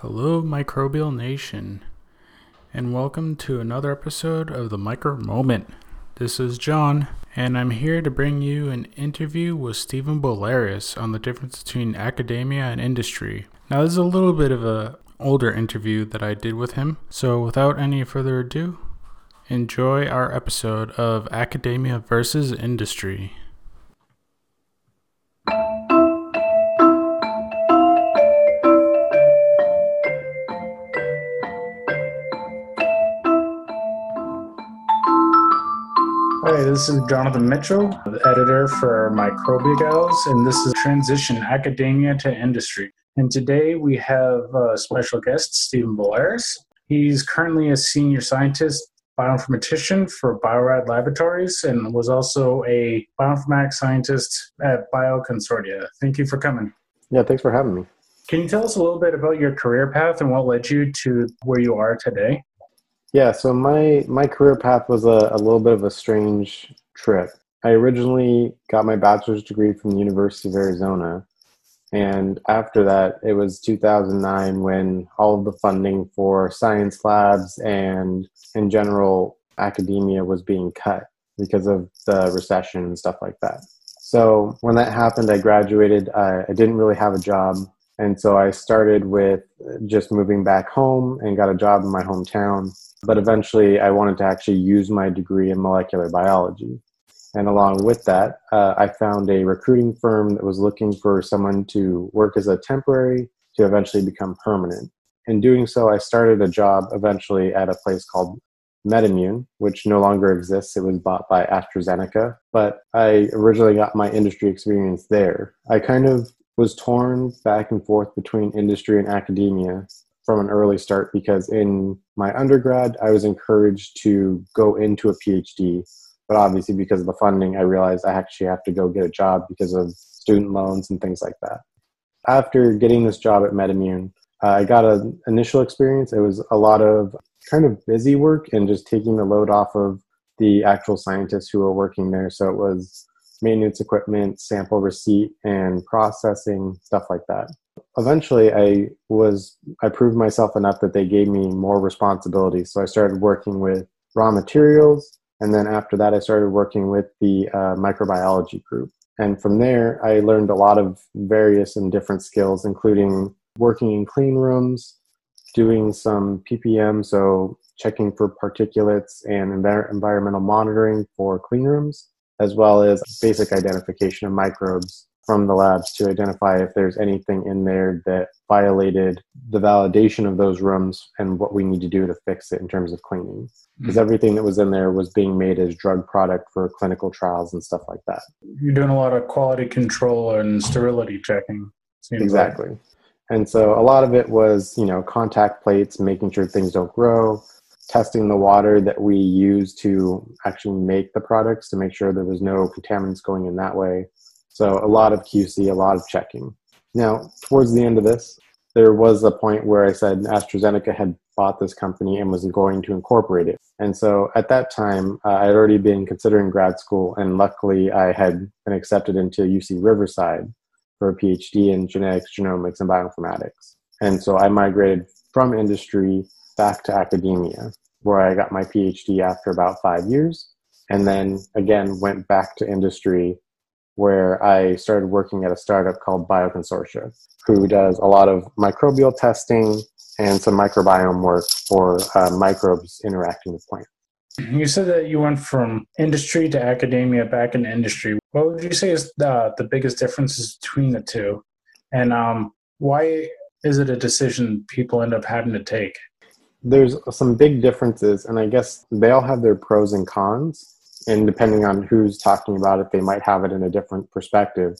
Hello, Microbial Nation, and welcome to another episode of the Micro Moment. This is John, and I'm here to bring you an interview with Stephen Bolaris on the difference between academia and industry. Now, this is a little bit of a older interview that I did with him, so without any further ado, enjoy our episode of Academia versus Industry. Hi, this is Jonathan Mitchell, the editor for MicrobiGals, and this is Transition Academia to Industry. And today we have a special guest, Stephen Bolaris. He's currently a senior scientist, bioinformatician for Bio-Rad Laboratories, and was also a bioinformatics scientist at BioConsortia. Thank you for coming. Yeah, thanks for having me. Can you tell us a little bit about your career path and what led you to where you are today? Yeah, so my my career path was a, a little bit of a strange trip. I originally got my bachelor's degree from the University of Arizona, and after that, it was 2009 when all of the funding for science labs and in general academia was being cut because of the recession and stuff like that. So when that happened, I graduated. I, I didn't really have a job. And so I started with just moving back home and got a job in my hometown but eventually, I wanted to actually use my degree in molecular biology. And along with that, uh, I found a recruiting firm that was looking for someone to work as a temporary to eventually become permanent. In doing so, I started a job eventually at a place called MedImmune, which no longer exists. It was bought by AstraZeneca, but I originally got my industry experience there. I kind of was torn back and forth between industry and academia from an early start because in my undergrad, I was encouraged to go into a PhD. But obviously, because of the funding, I realized I actually have to go get a job because of student loans and things like that. After getting this job at MedImmune, uh, I got an initial experience. It was a lot of kind of busy work and just taking the load off of the actual scientists who were working there. So it was maintenance equipment, sample receipt, and processing, stuff like that. Eventually i was i proved myself enough that they gave me more responsibility. So i started working with raw materials and then after that i started working with the uh, microbiology group. And from there i learned a lot of various and different skills including working in clean rooms doing some ppm so checking for particulates and envir- environmental monitoring for clean rooms as well as basic identification of microbes from the labs to identify if there's anything in there that violated the validation of those rooms and what we need to do to fix it in terms of cleaning. Because mm-hmm. everything that was in there was being made as drug product for clinical trials and stuff like that. You're doing a lot of quality control and sterility checking. Exactly. Like. And so a lot of it was, you know, contact plates, making sure things don't grow, testing the water that we use to actually make the products to make sure there was no contaminants going in that way so a lot of QC, a lot of checking. Now, towards the end of this, there was a point where I said AstraZeneca had bought this company and was going to incorporate it. And so at that time, uh, I had already been considering grad school, and luckily I had been accepted into UC Riverside for a PhD in genetics, genomics, and bioinformatics. And so I migrated from industry back to academia, where I got my PhD after about five years, and then again went back to industry where I started working at a startup called BioConsortia, who does a lot of microbial testing and some microbiome work for uh, microbes interacting with plants. You said that you went from industry to academia back in industry. What would you say is the, the biggest differences between the two? And um, why is it a decision people end up having to take? There's some big differences, and I guess they all have their pros and cons and depending on who's talking about it, they might have it in a different perspective.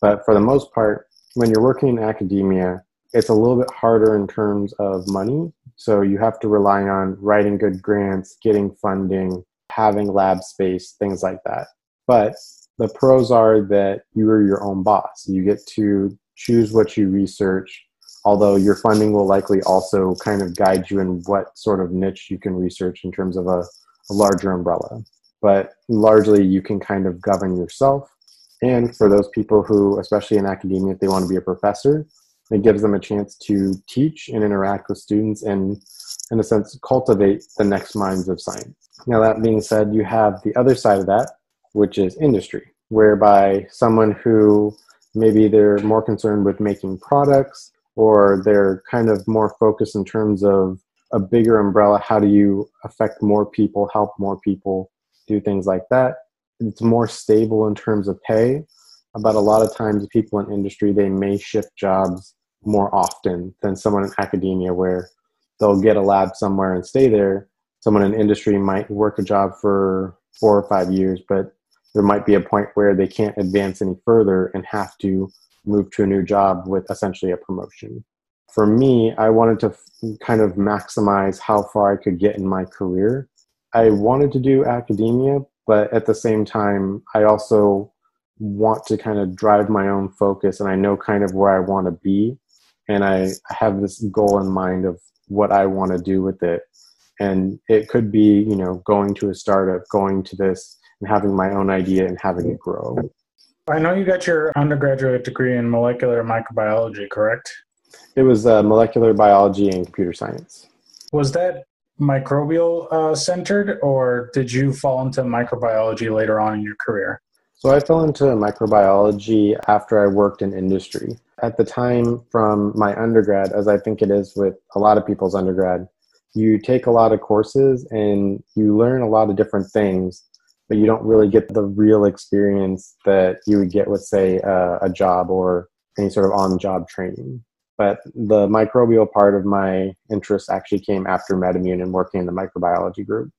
But for the most part, when you're working in academia, it's a little bit harder in terms of money. So you have to rely on writing good grants, getting funding, having lab space, things like that. But the pros are that you are your own boss. You get to choose what you research, although your funding will likely also kind of guide you in what sort of niche you can research in terms of a, a larger umbrella but largely you can kind of govern yourself. And for those people who, especially in academia, if they want to be a professor, It gives them a chance to teach and interact with students and, in a sense, cultivate the next minds of science. Now, that being said, you have the other side of that, which is industry, whereby someone who maybe they're more concerned with making products or they're kind of more focused in terms of a bigger umbrella how do you affect more people help more people do things like that? It's more stable in terms of pay but a lot of times people in industry they may shift jobs more often than someone in academia where they'll get a lab somewhere and stay there. Someone in industry might work a job for four or five years but there might be a point where they can't advance any further and have to move to a new job with essentially a promotion for me i wanted to f- kind of maximize how far i could get in my career i wanted to do academia but at the same time i also want to kind of drive my own focus and I know kind of where I want to be and I have this goal in mind of what I want to do with it. And it could be, you know, going to a startup, going to this and having my own idea and having it grow. I know you got your undergraduate degree in molecular microbiology, correct? It was uh, molecular biology and computer science. Was that microbial uh, centered, or did you fall into microbiology later on in your career? So I fell into microbiology after I worked in industry. At the time, from my undergrad, as I think it is with a lot of people's undergrad, you take a lot of courses and you learn a lot of different things, but you don't really get the real experience that you would get with, say, uh, a job or any sort of on job training. But the microbial part of my interest actually came after MedImmune and working in the microbiology group.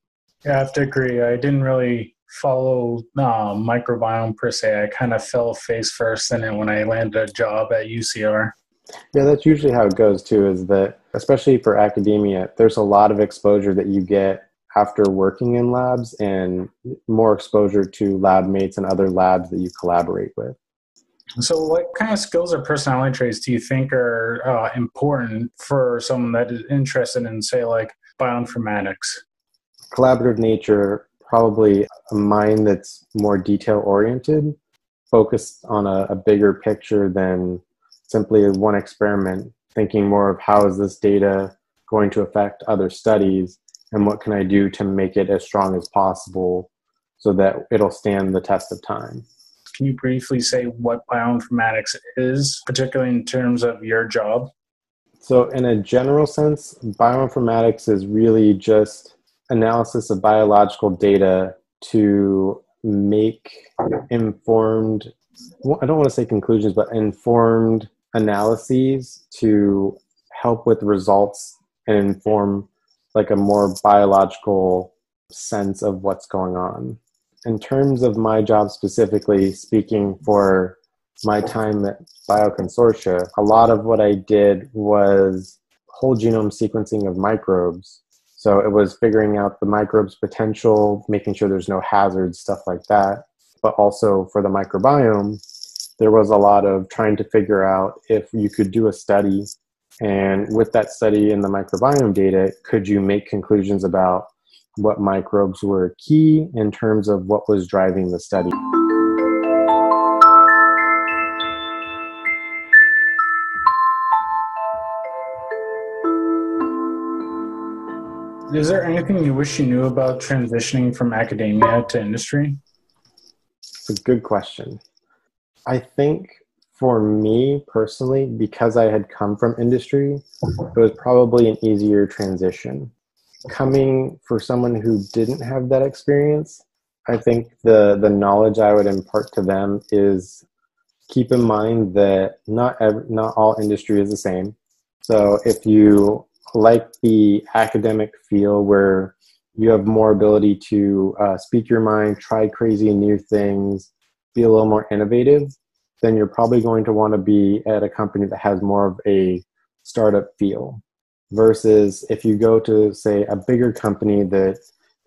Yeah, I have to agree. I didn't really follow uh, microbiome per se. I kind of fell face first in it when I landed a job at UCR. Yeah, that's usually how it goes too. Is that especially for academia, there's a lot of exposure that you get after working in labs and more exposure to lab mates and other labs that you collaborate with. So, what kind of skills or personality traits do you think are uh, important for someone that is interested in, say, like bioinformatics? Collaborative nature, probably a mind that's more detail oriented, focused on a, a, bigger picture than simply one experiment, thinking more of how is this data going to affect other studies and what can I do to make it as strong as possible so that it'll stand the test of time. Can you briefly say what bioinformatics is, particularly in terms of your job? So, in a general sense, bioinformatics is really just analysis of biological data to make informed i don't want to say conclusions but informed analyses to help with results and inform like a more biological sense of what's going on in terms of my job specifically speaking for my time at bioconsortia a lot of what i did was whole genome sequencing of microbes so it was figuring out the microbes' potential, making sure there's no hazards, stuff like that. But also for the microbiome, there was a lot of trying to figure out if you could do a study. And with that study in the microbiome data, could you make conclusions about what microbes were key in terms of what was driving the study? Is there anything you wish you knew about transitioning from academia to industry? It's a good question. I think for me personally, because I had come from industry, it was probably an easier transition. Coming for someone who didn't have that experience, I think the the knowledge I would impart to them is keep in mind that not ev- not all industry is the same. So if you like the academic feel where you have more ability to uh, speak your mind, try crazy new things, be a little more innovative, then you're probably going to want to be at a company that has more of a startup feel. Versus if you go to, say, a bigger company that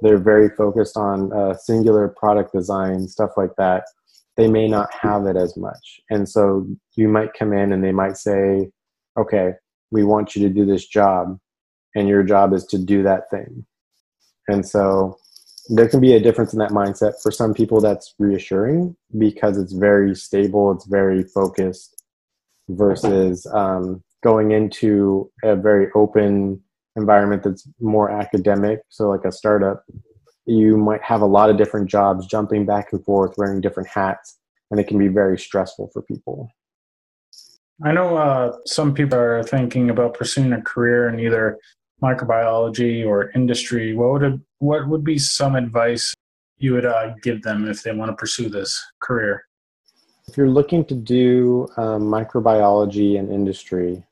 they're very focused on uh, singular product design, stuff like that, they may not have it as much. And so you might come in and they might say, okay, we want you to do this job and your job is to do that thing and so there can be a difference in that mindset for some people that's reassuring because it's very stable it's very focused versus um, going into a very open environment that's more academic. So, like a startup, you might have a lot of different jobs jumping back and forth, wearing different hats, and it can be very stressful for people. I know uh, some people are thinking about pursuing a career in either microbiology or industry. What would what would be some advice you would uh, give them if they want to pursue this career? If you're looking to do um, microbiology and industry,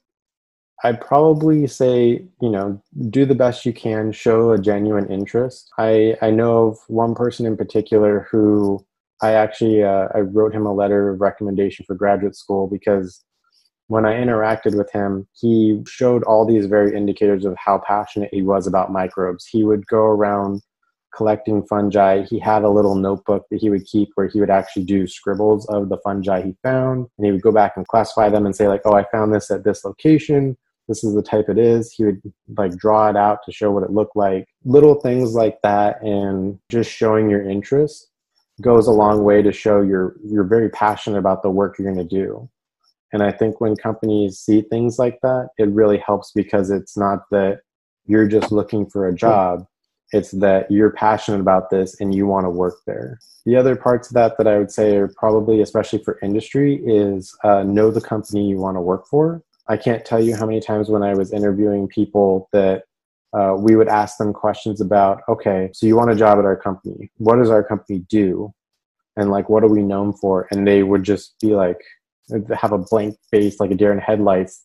I'd probably say, you know, do the best you can, show a genuine interest. I, I know of one person in particular who I actually uh, I wrote him a letter of recommendation for graduate school because when I interacted with him, he showed all these very indicators of how passionate he was about microbes. He would go around collecting fungi. He had a little notebook that he would keep where he would actually do scribbles of the fungi he found. And he would go back and classify them and say, like, oh, I found this at this location. This is the type it is. He would like draw it out to show what it looked like. Little things like that and just showing your interest goes a long way to show you're you're very passionate about the work you're going to do. And I think when companies see things like that, it really helps because it's not that you're just looking for a job. It's that you're passionate about this and you want to work there. The other parts of that that I would say are probably, especially for industry, is uh, know the company you want to work for. I can't tell you how many times when I was interviewing people that uh, we would ask them questions about, okay, so you want a job at our company. What does our company do? And like, what are we known for? And they would just be like, have a blank face like a deer in headlights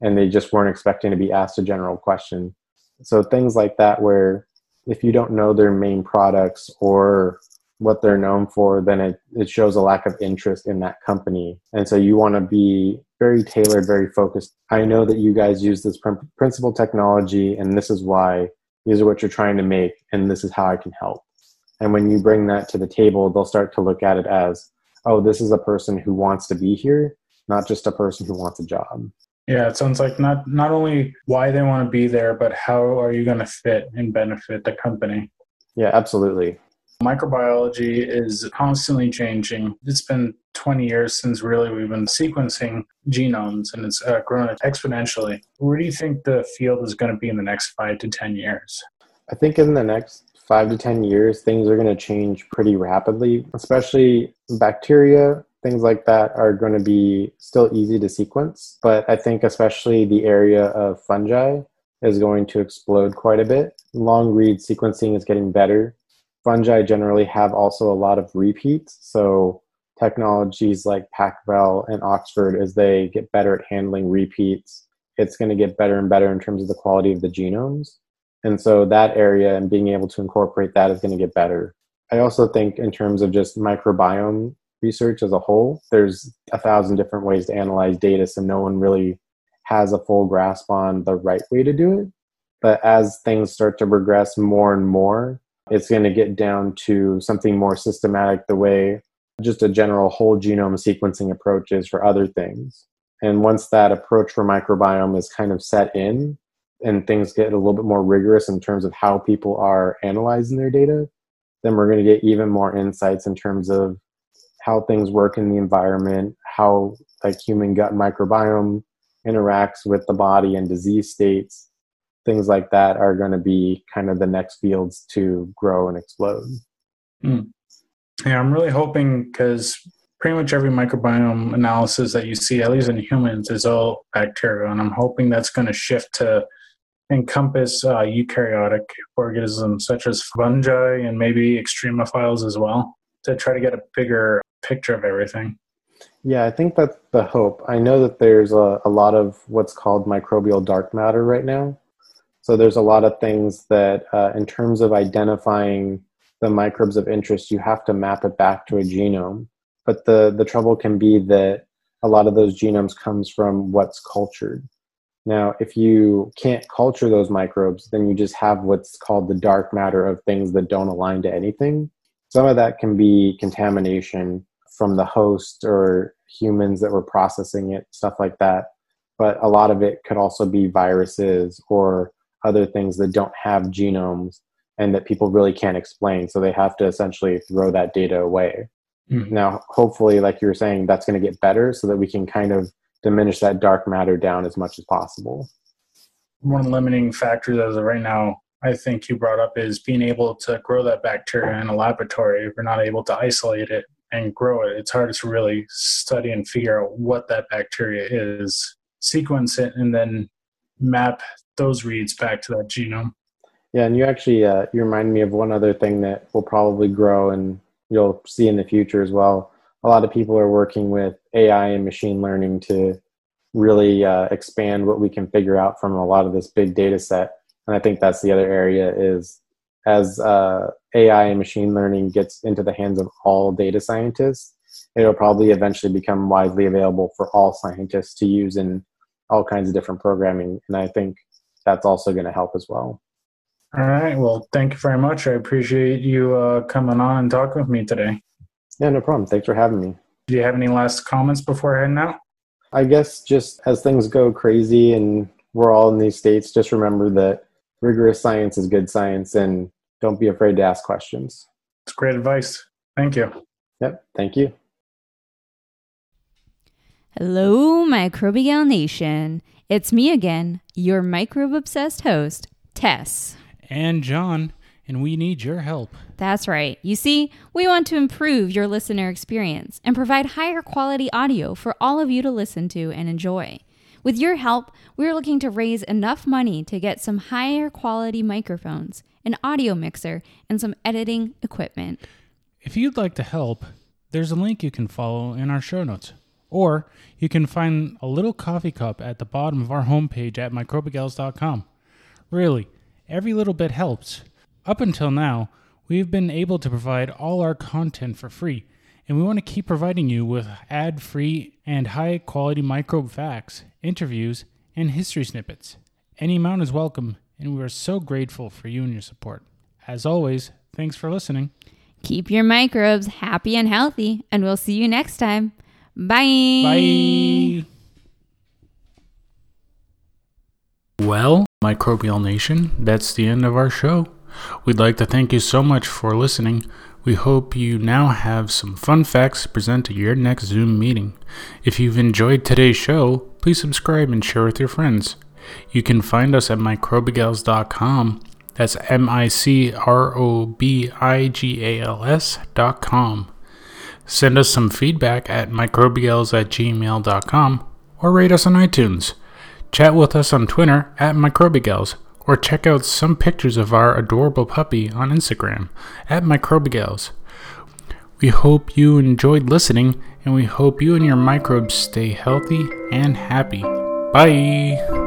and they just weren't expecting to be asked a general question. So things like that where if you don't know their main products or what they're known for then it, it shows a lack of interest in that company. And so you want to be very tailored very focused. I know that you guys use this pr- principal technology and this is why these are what you're trying to make and this is how i can help. And when you bring that to the table they'll start to look at it as oh, this is a person who wants to be here, not just a person who wants a job. Yeah, it sounds like not not only why they want to be there, but how are you going to fit and benefit the company? Yeah, absolutely. Microbiology is constantly changing. It's been 20 years since really we've been sequencing genomes and it's uh, grown exponentially. Where do you think the field is going to be in the next five to 10 years? I think in the next five to 10 years, things are going to change pretty rapidly, especially bacteria. Things like that are going to be still easy to sequence. But I think, especially the area of fungi is going to explode quite a bit. Long read sequencing is getting better. Fungi generally have also a lot of repeats. So, technologies like PacBio and Oxford, as they get better at handling repeats, it's going to get better and better in terms of the quality of the genomes. And so that area and being able to incorporate that is going to get better. I also think, in terms of just microbiome research as a whole, there's a thousand different ways to analyze data, so no one really has a full grasp on the right way to do it. But as things start to progress more and more, it's going to get down to something more systematic, the way just a general whole genome sequencing approach is for other things. And once that approach for microbiome is kind of set in, and things get a little bit more rigorous in terms of how people are analyzing their data, then we're going to get even more insights in terms of how things work in the environment, how like human gut microbiome interacts with the body and disease states. Things like that are going to be kind of the next fields to grow and explode. Mm. Yeah, I'm really hoping because pretty much every microbiome analysis that you see, at least in humans, is all bacterial, and I'm hoping that's going to shift to encompass uh, eukaryotic organisms such as fungi and maybe extremophiles as well to try to get a bigger picture of everything. Yeah, I think that's the hope. I know that there's a, a lot of what's called microbial dark matter right now. So there's a lot of things that, uh, in terms of identifying the microbes of interest, you have to map it back to a genome. But the, the trouble can be that a lot of those genomes comes from what's cultured. Now, if you can't culture those microbes, then you just have what's called the dark matter of things that don't align to anything. Some of that can be contamination from the host or humans that were processing it, stuff like that. But a lot of it could also be viruses or other things that don't have genomes and that people really can't explain. So they have to essentially throw that data away. Mm-hmm. Now, hopefully, like you were saying, that's going to get better so that we can kind of diminish that dark matter down as much as possible. One limiting factor as of right now, I think you brought up is being able to grow that bacteria in a laboratory. If we're not able to isolate it and grow it, it's hard to really study and figure out what that bacteria is, sequence it, and then map those reads back to that genome. Yeah, and you actually uh, you remind me of one other thing that will probably grow and you'll see in the future as well. A lot of people are working with AI and machine learning to really uh, expand what we can figure out from a lot of this big data set. And I think that's the other area is as uh, AI and machine learning gets into the hands of all data scientists, it'll probably eventually become widely available for all scientists to use in all kinds of different programming. And I think that's also going to help as well. All right. Well, thank you very much. I appreciate you uh, coming on and talking with me today. Yeah, no problem. Thanks for having me. Do you have any last comments before heading out? I guess just as things go crazy and we're all in these states, just remember that rigorous science is good science and don't be afraid to ask questions. It's great advice. Thank you. Yep. Thank you. Hello, Microbial Nation. It's me again, your microbe obsessed host, Tess. And John, and we need your help. That's right. You see, we want to improve your listener experience and provide higher quality audio for all of you to listen to and enjoy. With your help, we're looking to raise enough money to get some higher quality microphones, an audio mixer, and some editing equipment. If you'd like to help, there's a link you can follow in our show notes. Or you can find a little coffee cup at the bottom of our homepage at microbigals.com. Really, every little bit helps. Up until now, we've been able to provide all our content for free, and we want to keep providing you with ad free and high quality microbe facts, interviews, and history snippets. Any amount is welcome, and we are so grateful for you and your support. As always, thanks for listening. Keep your microbes happy and healthy, and we'll see you next time. Bye. Bye. Well, Microbial Nation, that's the end of our show. We'd like to thank you so much for listening. We hope you now have some fun facts to present at your next Zoom meeting. If you've enjoyed today's show, please subscribe and share with your friends. You can find us at microbigals.com. That's M I C R O B I G A L S.com. Send us some feedback at microbigals at gmail.com or rate us on iTunes. Chat with us on Twitter at microbigals or check out some pictures of our adorable puppy on Instagram at microbigals. We hope you enjoyed listening and we hope you and your microbes stay healthy and happy. Bye!